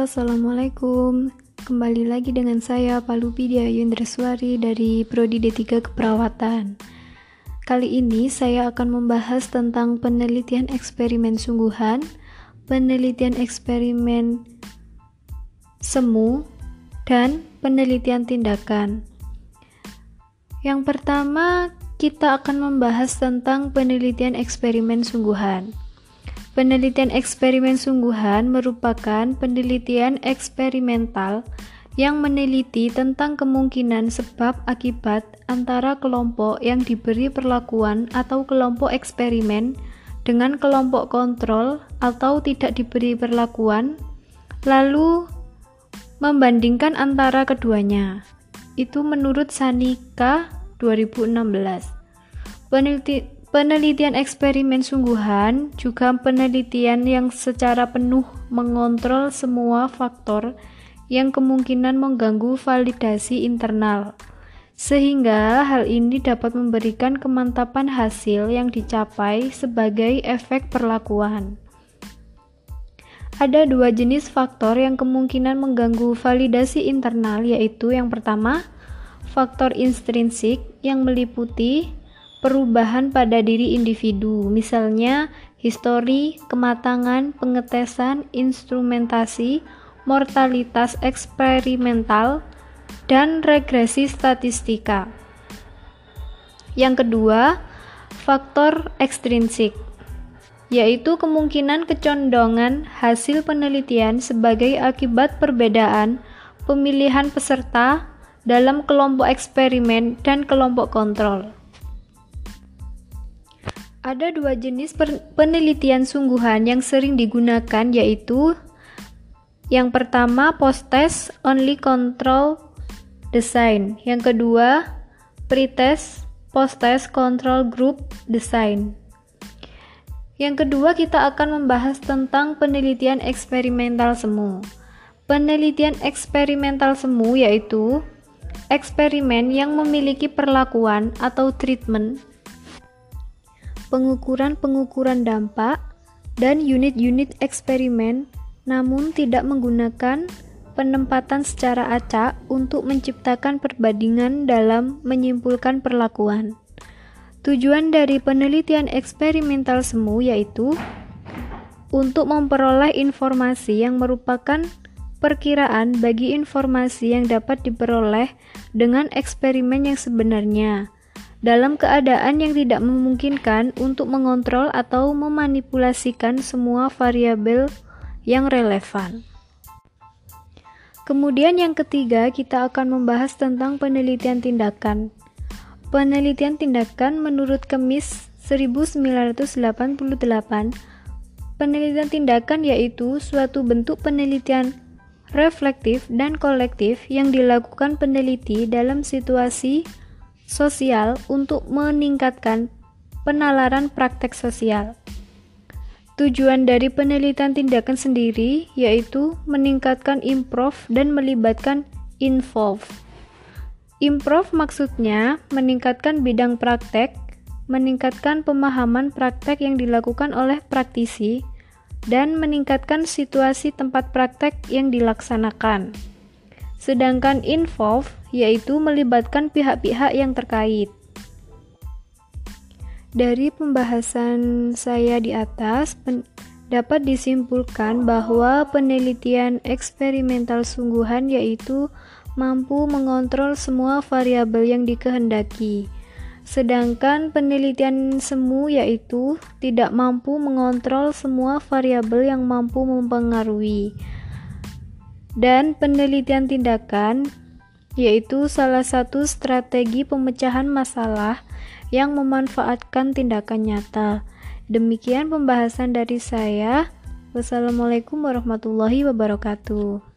Assalamualaikum. Kembali lagi dengan saya, Palupidia Yundreswari dari Prodi D3 Keperawatan. Kali ini saya akan membahas tentang penelitian eksperimen sungguhan, penelitian eksperimen semu, dan penelitian tindakan. Yang pertama, kita akan membahas tentang penelitian eksperimen sungguhan. Penelitian eksperimen sungguhan merupakan penelitian eksperimental yang meneliti tentang kemungkinan sebab akibat antara kelompok yang diberi perlakuan atau kelompok eksperimen dengan kelompok kontrol atau tidak diberi perlakuan, lalu membandingkan antara keduanya. Itu menurut Sanika 2016. Peneliti Penelitian eksperimen sungguhan juga penelitian yang secara penuh mengontrol semua faktor yang kemungkinan mengganggu validasi internal, sehingga hal ini dapat memberikan kemantapan hasil yang dicapai sebagai efek perlakuan. Ada dua jenis faktor yang kemungkinan mengganggu validasi internal, yaitu yang pertama, faktor intrinsik yang meliputi perubahan pada diri individu, misalnya histori, kematangan, pengetesan, instrumentasi, mortalitas eksperimental, dan regresi statistika. Yang kedua, faktor ekstrinsik, yaitu kemungkinan kecondongan hasil penelitian sebagai akibat perbedaan pemilihan peserta dalam kelompok eksperimen dan kelompok kontrol. Ada dua jenis penelitian sungguhan yang sering digunakan yaitu yang pertama post-test only control design, yang kedua pre-test post-test control group design. Yang kedua kita akan membahas tentang penelitian eksperimental semu. Penelitian eksperimental semu yaitu eksperimen yang memiliki perlakuan atau treatment pengukuran-pengukuran dampak, dan unit-unit eksperimen, namun tidak menggunakan penempatan secara acak untuk menciptakan perbandingan dalam menyimpulkan perlakuan. Tujuan dari penelitian eksperimental semu yaitu untuk memperoleh informasi yang merupakan perkiraan bagi informasi yang dapat diperoleh dengan eksperimen yang sebenarnya dalam keadaan yang tidak memungkinkan untuk mengontrol atau memanipulasikan semua variabel yang relevan. Kemudian yang ketiga, kita akan membahas tentang penelitian tindakan. Penelitian tindakan menurut Kemis 1988, penelitian tindakan yaitu suatu bentuk penelitian reflektif dan kolektif yang dilakukan peneliti dalam situasi sosial untuk meningkatkan penalaran praktek sosial. Tujuan dari penelitian tindakan sendiri yaitu meningkatkan improv dan melibatkan involve. Improv maksudnya meningkatkan bidang praktek, meningkatkan pemahaman praktek yang dilakukan oleh praktisi, dan meningkatkan situasi tempat praktek yang dilaksanakan. Sedangkan involve yaitu melibatkan pihak-pihak yang terkait. Dari pembahasan saya di atas, dapat disimpulkan bahwa penelitian eksperimental sungguhan yaitu mampu mengontrol semua variabel yang dikehendaki. Sedangkan penelitian semu yaitu tidak mampu mengontrol semua variabel yang mampu mempengaruhi dan penelitian tindakan yaitu salah satu strategi pemecahan masalah yang memanfaatkan tindakan nyata. Demikian pembahasan dari saya. Wassalamualaikum warahmatullahi wabarakatuh.